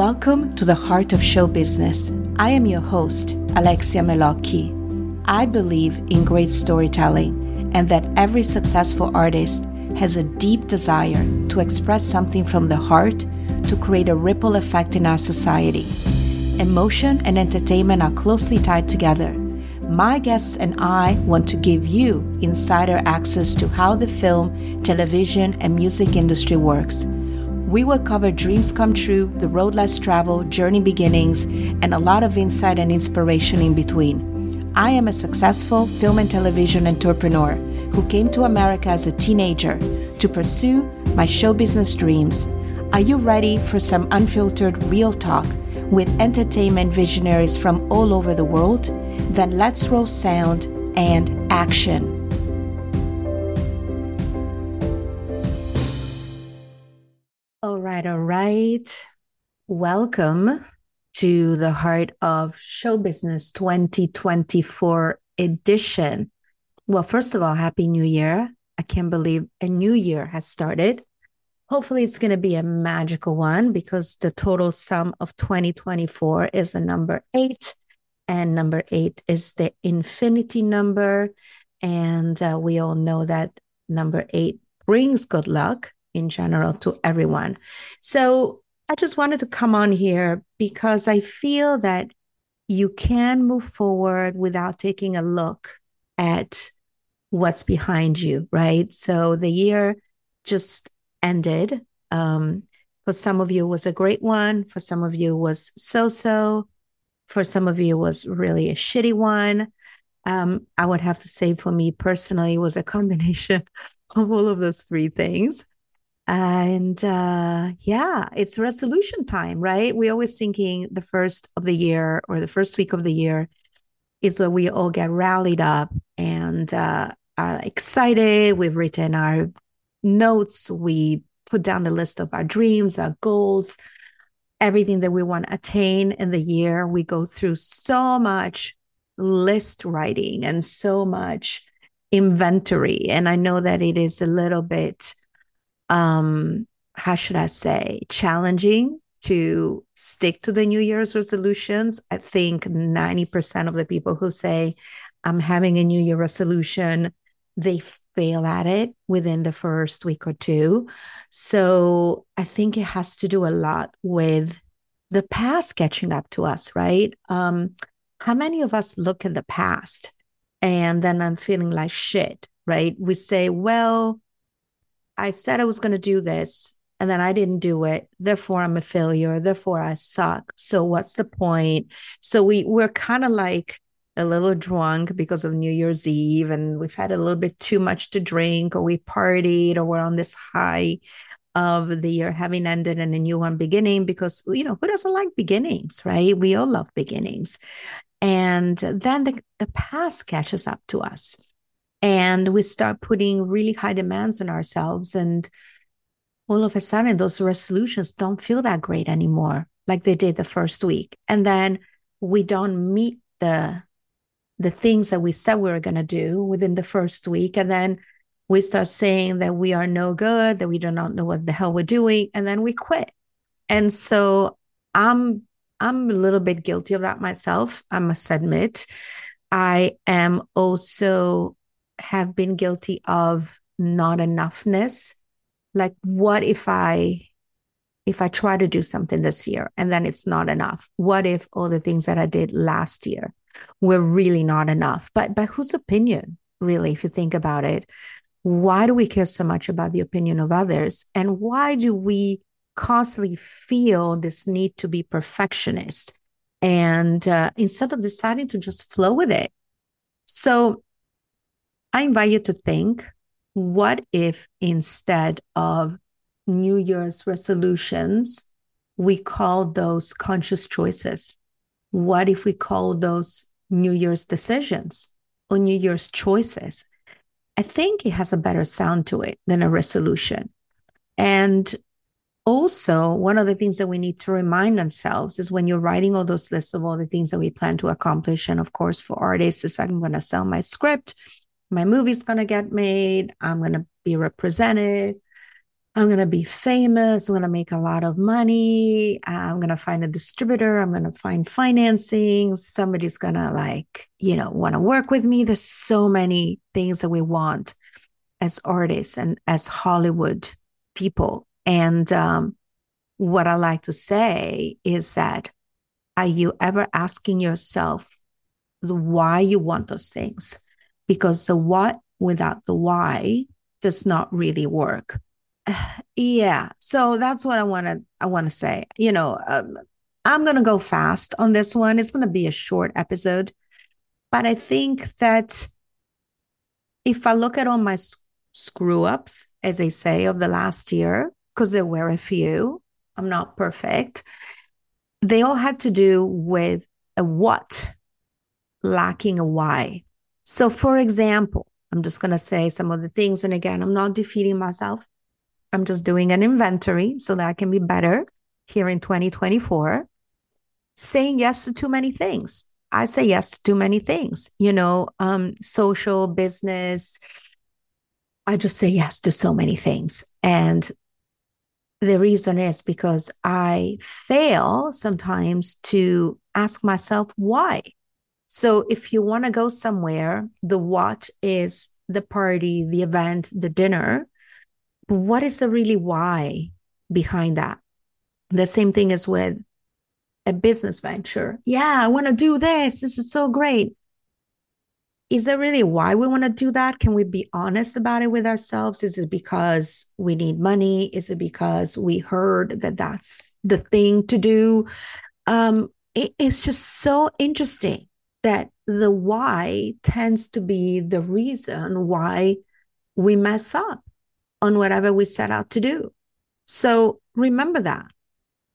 Welcome to the Heart of Show Business. I am your host, Alexia Melocchi. I believe in great storytelling and that every successful artist has a deep desire to express something from the heart to create a ripple effect in our society. Emotion and entertainment are closely tied together. My guests and I want to give you insider access to how the film, television, and music industry works. We will cover dreams come true, the road less traveled, journey beginnings, and a lot of insight and inspiration in between. I am a successful film and television entrepreneur who came to America as a teenager to pursue my show business dreams. Are you ready for some unfiltered real talk with entertainment visionaries from all over the world, then let's roll sound and action. Right, all right. Welcome to the Heart of Show Business 2024 edition. Well, first of all, Happy New Year. I can't believe a new year has started. Hopefully, it's going to be a magical one because the total sum of 2024 is a number eight, and number eight is the infinity number. And uh, we all know that number eight brings good luck in general to everyone. So I just wanted to come on here because I feel that you can move forward without taking a look at what's behind you, right? So the year just ended. Um, for some of you was a great one. For some of you was so-so. For some of you was really a shitty one. Um, I would have to say for me personally was a combination of all of those three things. And uh, yeah, it's resolution time, right? We're always thinking the first of the year or the first week of the year is where we all get rallied up and uh, are excited. We've written our notes, we put down the list of our dreams, our goals, everything that we want to attain in the year. We go through so much list writing and so much inventory. And I know that it is a little bit, um, how should I say, challenging to stick to the New Year's resolutions. I think 90% of the people who say, I'm having a New Year resolution, they fail at it within the first week or two. So I think it has to do a lot with the past catching up to us, right? Um, how many of us look at the past and then I'm feeling like shit, right? We say, well, I said I was going to do this and then I didn't do it. Therefore, I'm a failure. Therefore, I suck. So what's the point? So we we're kind of like a little drunk because of New Year's Eve and we've had a little bit too much to drink or we partied or we're on this high of the year having ended and a new one beginning because you know who doesn't like beginnings right we all love beginnings and then the, the past catches up to us and we start putting really high demands on ourselves and all of a sudden those resolutions don't feel that great anymore like they did the first week and then we don't meet the the things that we said we were going to do within the first week. And then we start saying that we are no good, that we do not know what the hell we're doing, and then we quit. And so I'm I'm a little bit guilty of that myself, I must admit. I am also have been guilty of not enoughness. Like what if I if I try to do something this year and then it's not enough? What if all the things that I did last year were really not enough. But by whose opinion, really, if you think about it? Why do we care so much about the opinion of others? And why do we constantly feel this need to be perfectionist? And uh, instead of deciding to just flow with it. So I invite you to think what if instead of New Year's resolutions, we call those conscious choices? What if we call those New Year's decisions or New Year's choices? I think it has a better sound to it than a resolution. And also, one of the things that we need to remind ourselves is when you're writing all those lists of all the things that we plan to accomplish. And of course, for artists, is I'm going to sell my script, my movie's going to get made, I'm going to be represented, I'm going to be famous. I'm going to make a lot of money. I'm going to find a distributor. I'm going to find financing. Somebody's going to like, you know, want to work with me. There's so many things that we want as artists and as Hollywood people. And um, what I like to say is that are you ever asking yourself why you want those things? Because the what without the why does not really work. Yeah, so that's what I want to I want to say. You know, um, I'm going to go fast on this one. It's going to be a short episode, but I think that if I look at all my screw ups, as they say, of the last year, because there were a few, I'm not perfect. They all had to do with a what lacking a why. So, for example, I'm just going to say some of the things. And again, I'm not defeating myself. I'm just doing an inventory so that I can be better here in 2024. Saying yes to too many things. I say yes to too many things, you know, um, social, business. I just say yes to so many things. And the reason is because I fail sometimes to ask myself why. So if you want to go somewhere, the what is the party, the event, the dinner. What is the really why behind that? The same thing is with a business venture. Yeah, I want to do this. This is so great is there really why we want to do that? Can we be honest about it with ourselves? Is it because we need money? Is it because we heard that that's the thing to do? Um, it, it's just so interesting that the why tends to be the reason why we mess up on whatever we set out to do. So remember that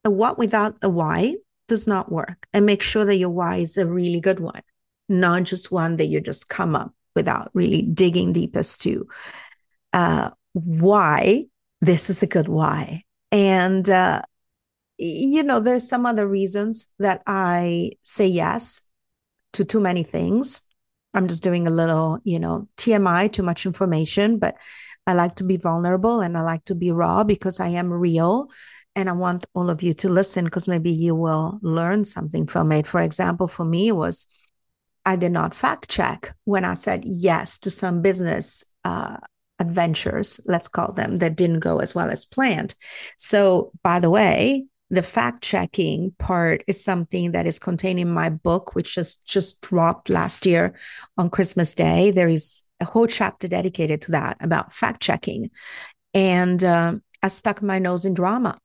a what without a why does not work and make sure that your why is a really good one not just one that you just come up without really digging deep as to uh, why this is a good why. And, uh, you know, there's some other reasons that I say yes to too many things. I'm just doing a little, you know, TMI, too much information, but I like to be vulnerable and I like to be raw because I am real. And I want all of you to listen because maybe you will learn something from it. For example, for me, it was I did not fact check when I said yes to some business uh, adventures, let's call them, that didn't go as well as planned. So, by the way, the fact checking part is something that is contained in my book, which just just dropped last year on Christmas Day. There is a whole chapter dedicated to that about fact checking, and uh, I stuck my nose in drama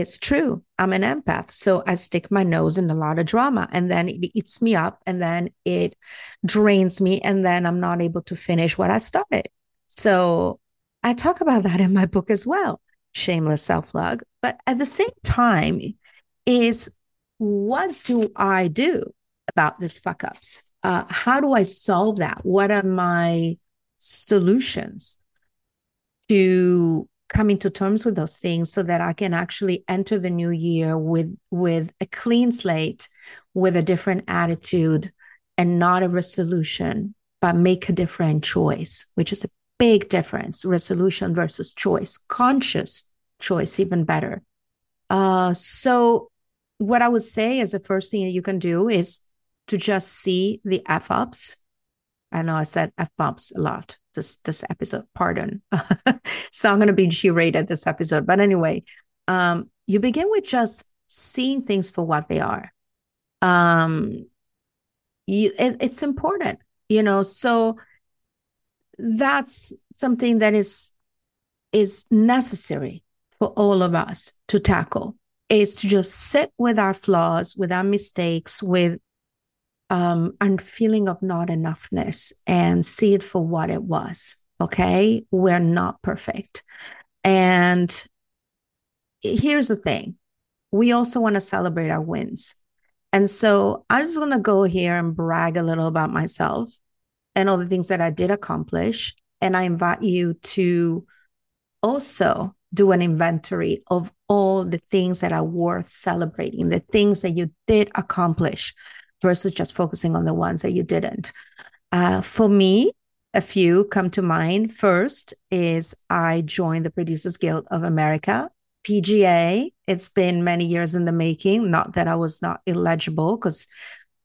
it's true. I'm an empath. So I stick my nose in a lot of drama and then it eats me up and then it drains me and then I'm not able to finish what I started. So I talk about that in my book as well, Shameless Self Love. But at the same time, is what do I do about these fuck ups? Uh, how do I solve that? What are my solutions to coming to terms with those things so that I can actually enter the new year with with a clean slate, with a different attitude and not a resolution, but make a different choice, which is a big difference, resolution versus choice, conscious choice, even better. Uh, so what I would say is the first thing that you can do is to just see the F ups. I know I said F bumps a lot this this episode. Pardon. it's not going to be G rated this episode, but anyway, um, you begin with just seeing things for what they are. Um, you, it, it's important, you know. So that's something that is is necessary for all of us to tackle is to just sit with our flaws, with our mistakes, with um, and feeling of not enoughness and see it for what it was. Okay. We're not perfect. And here's the thing we also want to celebrate our wins. And so I'm just going to go here and brag a little about myself and all the things that I did accomplish. And I invite you to also do an inventory of all the things that are worth celebrating, the things that you did accomplish versus just focusing on the ones that you didn't. Uh, for me, a few come to mind. First is I joined the Producers Guild of America, PGA. It's been many years in the making. Not that I was not eligible, because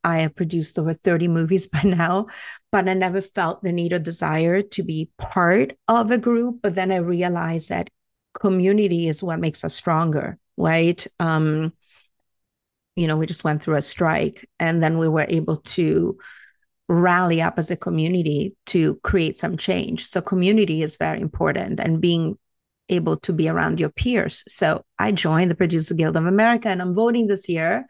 I have produced over 30 movies by now, but I never felt the need or desire to be part of a group. But then I realized that community is what makes us stronger, right? Um, you know, we just went through a strike and then we were able to rally up as a community to create some change. So community is very important and being able to be around your peers. So I joined the Producer Guild of America and I'm voting this year.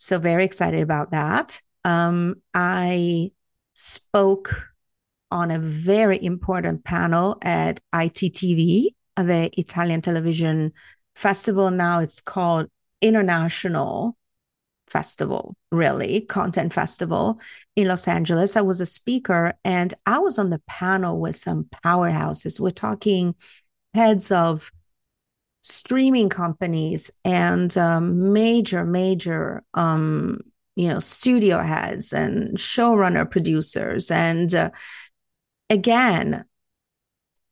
So very excited about that. Um, I spoke on a very important panel at ITTV, the Italian television festival. Now it's called International Festival, really, Content Festival in Los Angeles. I was a speaker and I was on the panel with some powerhouses. We're talking heads of streaming companies and um, major, major, um, you know, studio heads and showrunner producers. And uh, again,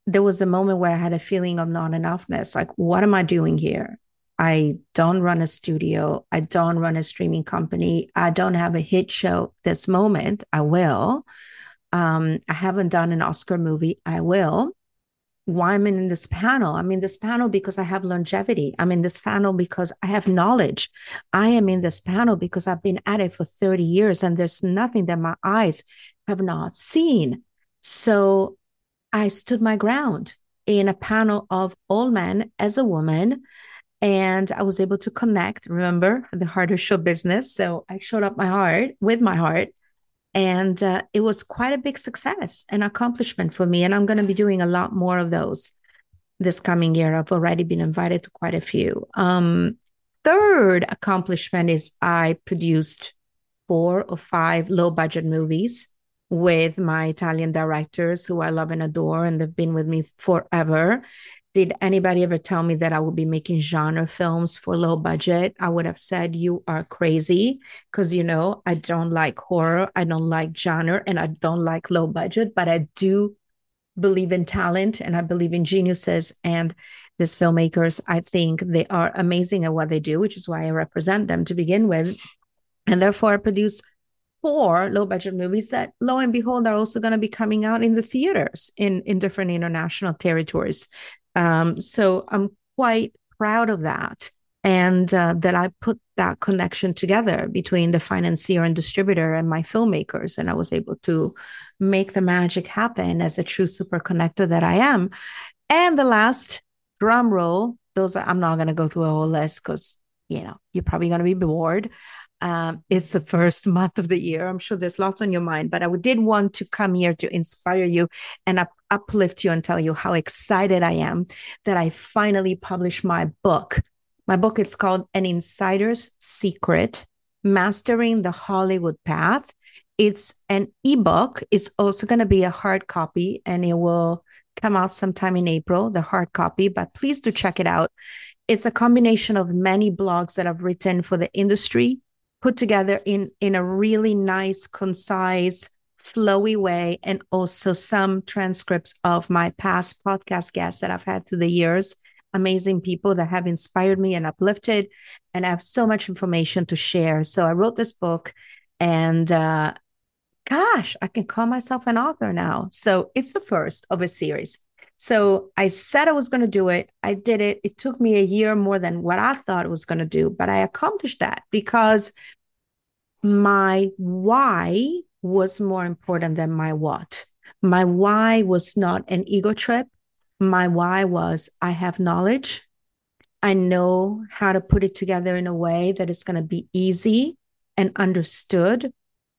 there was a moment where I had a feeling of not enoughness. Like, what am I doing here? I don't run a studio. I don't run a streaming company. I don't have a hit show this moment. I will. Um, I haven't done an Oscar movie. I will why I'm in this panel. I'm in this panel because I have longevity. I'm in this panel because I have knowledge. I am in this panel because I've been at it for 30 years and there's nothing that my eyes have not seen. So I stood my ground in a panel of all men as a woman. And I was able to connect, remember the Heart of Show Business. So I showed up my heart with my heart and uh, it was quite a big success and accomplishment for me. And I'm going to be doing a lot more of those this coming year. I've already been invited to quite a few. Um, third accomplishment is I produced four or five low budget movies with my Italian directors who I love and adore, and they've been with me forever did anybody ever tell me that I would be making genre films for low budget? I would have said, You are crazy. Because, you know, I don't like horror, I don't like genre, and I don't like low budget, but I do believe in talent and I believe in geniuses. And these filmmakers, I think they are amazing at what they do, which is why I represent them to begin with. And therefore, I produce four low budget movies that, lo and behold, are also going to be coming out in the theaters in, in different international territories. Um, so I'm quite proud of that. And uh, that I put that connection together between the financier and distributor and my filmmakers. And I was able to make the magic happen as a true super connector that I am. And the last drum roll, those are, I'm not going to go through a whole list because, you know, you're probably going to be bored. Um, it's the first month of the year. I'm sure there's lots on your mind, but I did want to come here to inspire you and up- uplift you and tell you how excited I am that I finally published my book. My book is called An Insider's Secret Mastering the Hollywood Path. It's an ebook. It's also going to be a hard copy and it will come out sometime in April, the hard copy, but please do check it out. It's a combination of many blogs that I've written for the industry put together in in a really nice concise flowy way and also some transcripts of my past podcast guests that I've had through the years. Amazing people that have inspired me and uplifted and I have so much information to share. So I wrote this book and uh gosh I can call myself an author now. So it's the first of a series so I said I was going to do it. I did it. It took me a year more than what I thought it was going to do, but I accomplished that because my why was more important than my what. My why was not an ego trip. My why was I have knowledge. I know how to put it together in a way that is going to be easy and understood.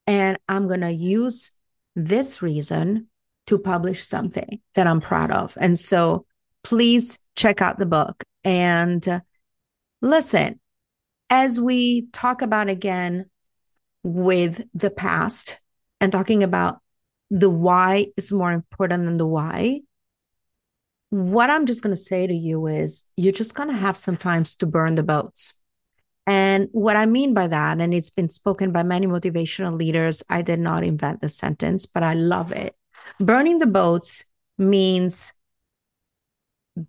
And I'm going to use this reason to publish something that I'm proud of. And so please check out the book and uh, listen as we talk about again with the past and talking about the why is more important than the why. What I'm just going to say to you is you're just going to have some times to burn the boats. And what I mean by that, and it's been spoken by many motivational leaders, I did not invent the sentence, but I love it. Burning the boats means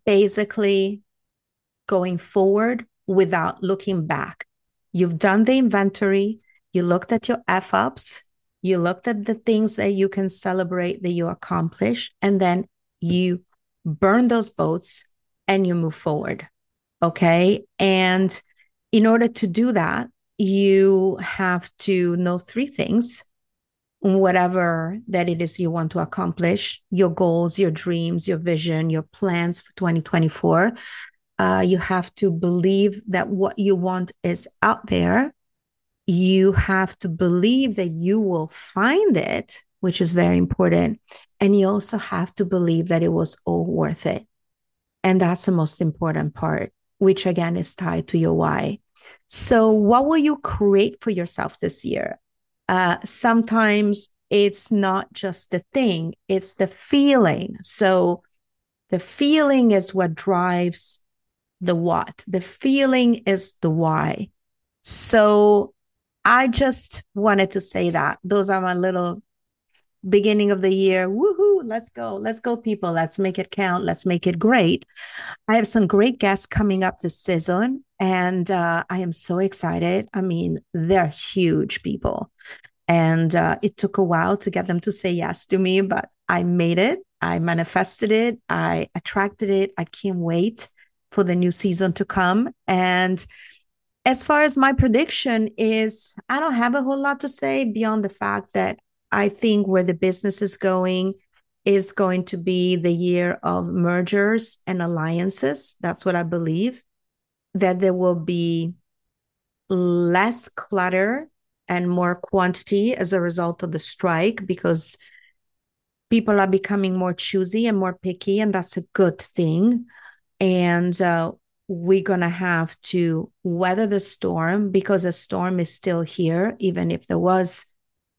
basically going forward without looking back. You've done the inventory, you looked at your F ups, you looked at the things that you can celebrate that you accomplish, and then you burn those boats and you move forward. Okay. And in order to do that, you have to know three things whatever that it is you want to accomplish your goals your dreams your vision your plans for 2024 uh, you have to believe that what you want is out there. You have to believe that you will find it which is very important. And you also have to believe that it was all worth it. And that's the most important part which again is tied to your why. So, what will you create for yourself this year? Uh, sometimes it's not just the thing, it's the feeling. So, the feeling is what drives the what, the feeling is the why. So, I just wanted to say that. Those are my little beginning of the year. Woohoo, let's go. Let's go, people. Let's make it count. Let's make it great. I have some great guests coming up this season, and uh, I am so excited. I mean, they're huge people. And uh, it took a while to get them to say yes to me, but I made it. I manifested it. I attracted it. I can't wait for the new season to come. And as far as my prediction is, I don't have a whole lot to say beyond the fact that I think where the business is going is going to be the year of mergers and alliances. That's what I believe. That there will be less clutter and more quantity as a result of the strike because people are becoming more choosy and more picky, and that's a good thing. And uh, we're going to have to weather the storm because the storm is still here, even if there was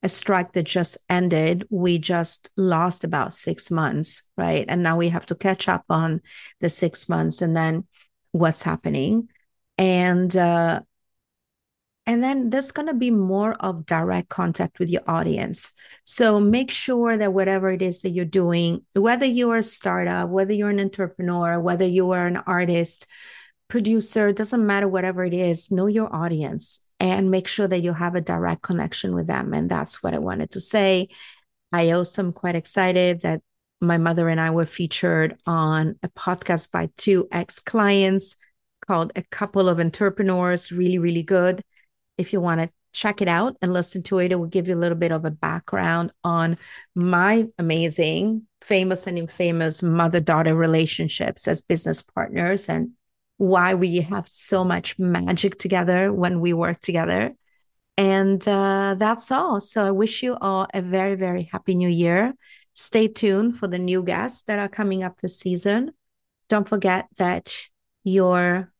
a strike that just ended, we just lost about six months, right? And now we have to catch up on the six months and then what's happening. And uh, and then there's going to be more of direct contact with your audience. So make sure that whatever it is that you're doing, whether you're a startup, whether you're an entrepreneur, whether you are an artist, producer, doesn't matter, whatever it is, know your audience and make sure that you have a direct connection with them. And that's what I wanted to say. I also am quite excited that my mother and I were featured on a podcast by two ex clients called A Couple of Entrepreneurs. Really, really good. If you want to check it out and listen to it, it will give you a little bit of a background on my amazing, famous and infamous mother daughter relationships as business partners and why we have so much magic together when we work together. And uh, that's all. So I wish you all a very, very happy new year. Stay tuned for the new guests that are coming up this season. Don't forget that your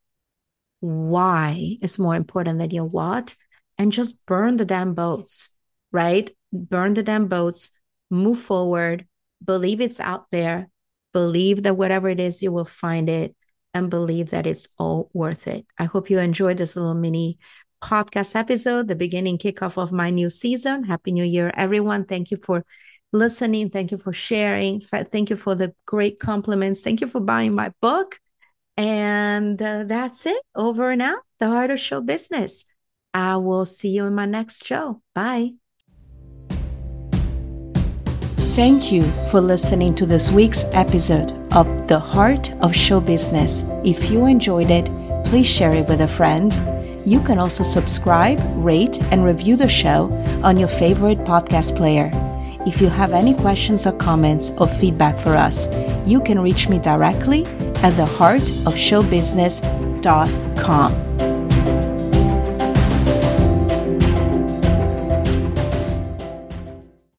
why is more important than your what. And just burn the damn boats, right? Burn the damn boats, move forward, believe it's out there, believe that whatever it is, you will find it and believe that it's all worth it. I hope you enjoyed this little mini podcast episode, the beginning kickoff of my new season. Happy New Year, everyone. Thank you for listening. Thank you for sharing. Thank you for the great compliments. Thank you for buying my book. And uh, that's it. Over and out. The Heart of Show Business. I will see you in my next show. Bye. Thank you for listening to this week's episode of The Heart of Show Business. If you enjoyed it, please share it with a friend. You can also subscribe, rate, and review the show on your favorite podcast player. If you have any questions or comments or feedback for us, you can reach me directly at theheartofshowbusiness.com.